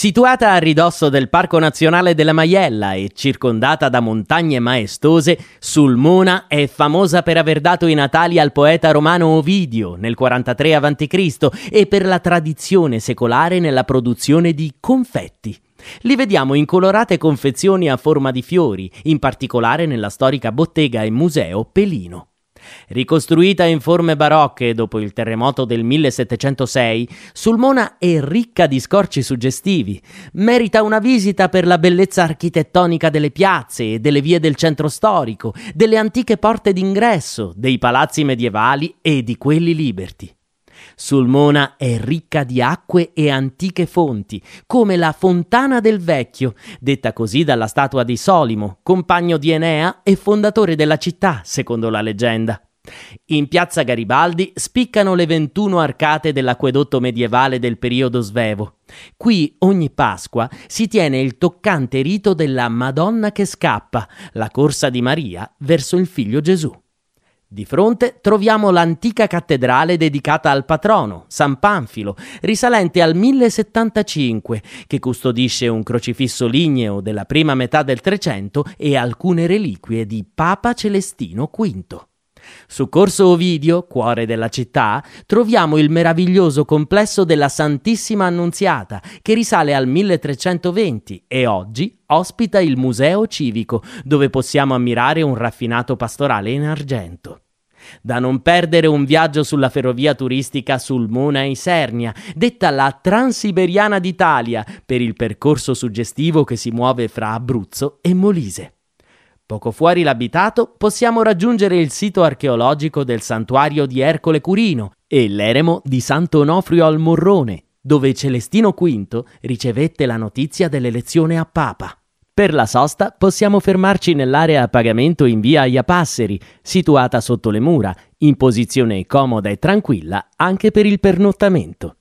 Situata a ridosso del Parco Nazionale della Maiella e circondata da montagne maestose, Sulmona è famosa per aver dato i natali al poeta romano Ovidio nel 43 a.C. e per la tradizione secolare nella produzione di confetti. Li vediamo in colorate confezioni a forma di fiori, in particolare nella storica bottega e museo Pelino. Ricostruita in forme barocche dopo il terremoto del 1706, Sulmona è ricca di scorci suggestivi. Merita una visita per la bellezza architettonica delle piazze e delle vie del centro storico, delle antiche porte d'ingresso, dei palazzi medievali e di quelli liberti. Sulmona è ricca di acque e antiche fonti, come la Fontana del Vecchio, detta così dalla statua di Solimo, compagno di Enea e fondatore della città, secondo la leggenda. In piazza Garibaldi spiccano le 21 arcate dell'acquedotto medievale del periodo svevo. Qui ogni Pasqua si tiene il toccante rito della Madonna che scappa, la corsa di Maria verso il figlio Gesù. Di fronte troviamo l'antica cattedrale dedicata al patrono, San Panfilo, risalente al 1075, che custodisce un crocifisso ligneo della prima metà del Trecento e alcune reliquie di Papa Celestino V. Su Corso Ovidio, cuore della città, troviamo il meraviglioso complesso della Santissima Annunziata, che risale al 1320 e oggi ospita il Museo Civico, dove possiamo ammirare un raffinato pastorale in argento. Da non perdere un viaggio sulla ferrovia turistica Sulmona Isernia, detta la Transiberiana d'Italia, per il percorso suggestivo che si muove fra Abruzzo e Molise. Poco fuori l'abitato possiamo raggiungere il sito archeologico del santuario di Ercole Curino e l'eremo di Sant'Onofrio al Morrone, dove Celestino V ricevette la notizia dell'elezione a Papa. Per la sosta possiamo fermarci nell'area a pagamento in via Iapasseri, situata sotto le mura, in posizione comoda e tranquilla anche per il pernottamento.